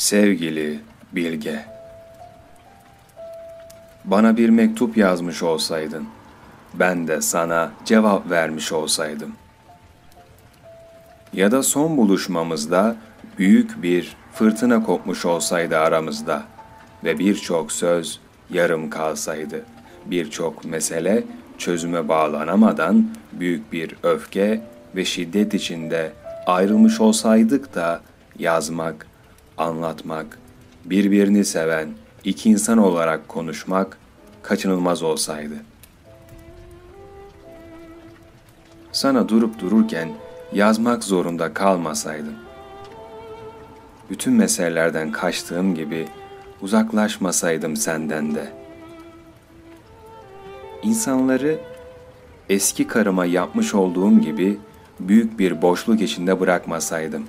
Sevgili Bilge Bana bir mektup yazmış olsaydın, ben de sana cevap vermiş olsaydım. Ya da son buluşmamızda büyük bir fırtına kopmuş olsaydı aramızda ve birçok söz yarım kalsaydı, birçok mesele çözüme bağlanamadan büyük bir öfke ve şiddet içinde ayrılmış olsaydık da yazmak, anlatmak, birbirini seven iki insan olarak konuşmak kaçınılmaz olsaydı. Sana durup dururken yazmak zorunda kalmasaydım. Bütün meselelerden kaçtığım gibi uzaklaşmasaydım senden de. İnsanları eski karıma yapmış olduğum gibi büyük bir boşluk içinde bırakmasaydım.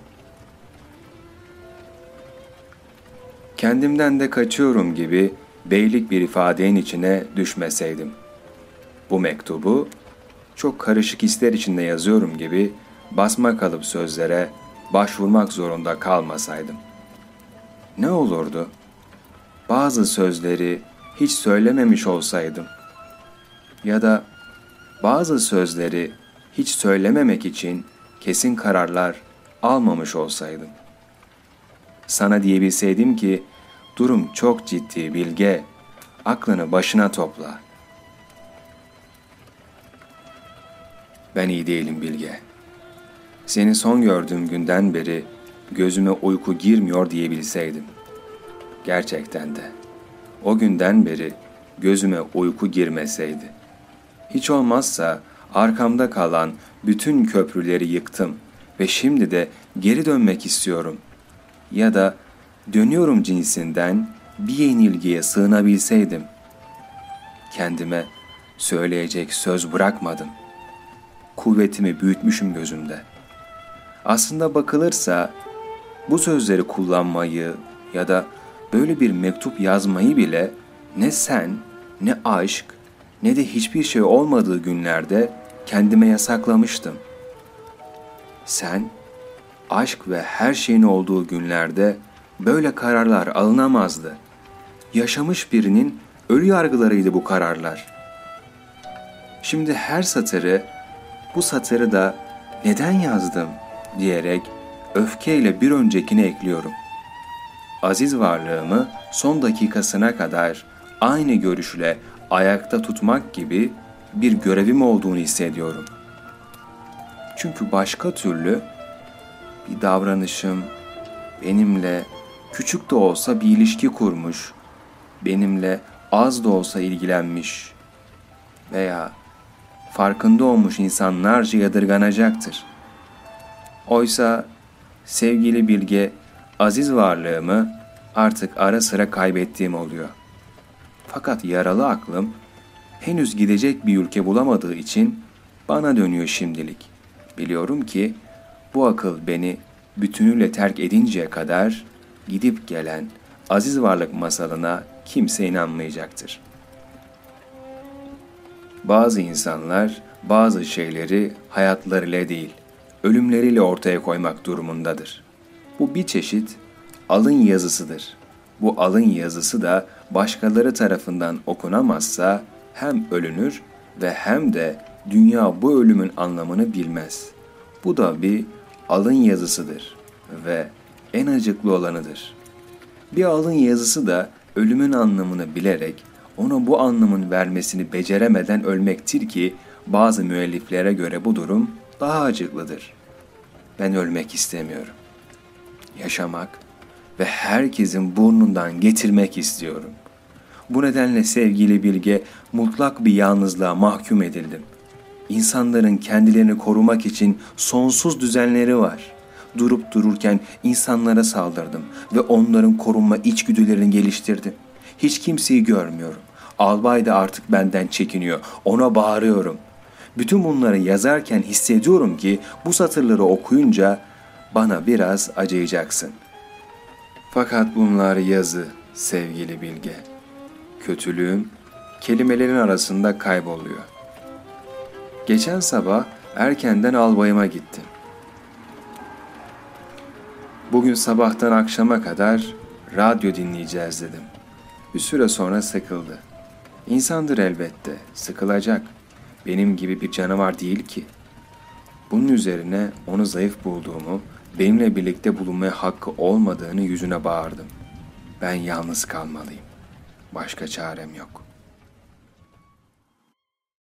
Kendimden de kaçıyorum gibi beylik bir ifadenin içine düşmeseydim. Bu mektubu çok karışık hisler içinde yazıyorum gibi basma kalıp sözlere başvurmak zorunda kalmasaydım. Ne olurdu? Bazı sözleri hiç söylememiş olsaydım ya da bazı sözleri hiç söylememek için kesin kararlar almamış olsaydım. Sana diyebilseydim ki durum çok ciddi bilge, aklını başına topla. Ben iyi değilim bilge. Seni son gördüğüm günden beri gözüme uyku girmiyor diyebilseydim. Gerçekten de. O günden beri gözüme uyku girmeseydi. Hiç olmazsa arkamda kalan bütün köprüleri yıktım ve şimdi de geri dönmek istiyorum. Ya da dönüyorum cinsinden bir yenilgiye sığınabilseydim. Kendime söyleyecek söz bırakmadım. Kuvvetimi büyütmüşüm gözümde. Aslında bakılırsa bu sözleri kullanmayı ya da böyle bir mektup yazmayı bile ne sen, ne aşk, ne de hiçbir şey olmadığı günlerde kendime yasaklamıştım. Sen, aşk ve her şeyin olduğu günlerde böyle kararlar alınamazdı. Yaşamış birinin ölü yargılarıydı bu kararlar. Şimdi her satırı, bu satırı da neden yazdım diyerek öfkeyle bir öncekine ekliyorum. Aziz varlığımı son dakikasına kadar aynı görüşle ayakta tutmak gibi bir görevim olduğunu hissediyorum. Çünkü başka türlü bir davranışım benimle küçük de olsa bir ilişki kurmuş, benimle az da olsa ilgilenmiş veya farkında olmuş insanlarca yadırganacaktır. Oysa sevgili bilge aziz varlığımı artık ara sıra kaybettiğim oluyor. Fakat yaralı aklım henüz gidecek bir ülke bulamadığı için bana dönüyor şimdilik. Biliyorum ki bu akıl beni bütünüyle terk edinceye kadar gidip gelen aziz varlık masalına kimse inanmayacaktır. Bazı insanlar bazı şeyleri hayatlarıyla değil, ölümleriyle ortaya koymak durumundadır. Bu bir çeşit alın yazısıdır. Bu alın yazısı da başkaları tarafından okunamazsa hem ölünür ve hem de dünya bu ölümün anlamını bilmez. Bu da bir alın yazısıdır ve en acıklı olanıdır. Bir alın yazısı da ölümün anlamını bilerek ona bu anlamın vermesini beceremeden ölmektir ki bazı müelliflere göre bu durum daha acıklıdır. Ben ölmek istemiyorum. Yaşamak ve herkesin burnundan getirmek istiyorum. Bu nedenle sevgili bilge mutlak bir yalnızlığa mahkum edildim. İnsanların kendilerini korumak için sonsuz düzenleri var. Durup dururken insanlara saldırdım ve onların korunma içgüdülerini geliştirdim. Hiç kimseyi görmüyorum. Albay da artık benden çekiniyor. Ona bağırıyorum. Bütün bunları yazarken hissediyorum ki bu satırları okuyunca bana biraz acıyacaksın. Fakat bunlar yazı sevgili bilge. Kötülüğüm kelimelerin arasında kayboluyor. Geçen sabah erkenden albayıma gittim. Bugün sabahtan akşama kadar Radyo dinleyeceğiz dedim. Bir süre sonra sıkıldı. İnsandır elbette, sıkılacak. Benim gibi bir canavar değil ki. Bunun üzerine onu zayıf bulduğumu, benimle birlikte bulunmaya hakkı olmadığını yüzüne bağırdım. Ben yalnız kalmalıyım. Başka çarem yok.''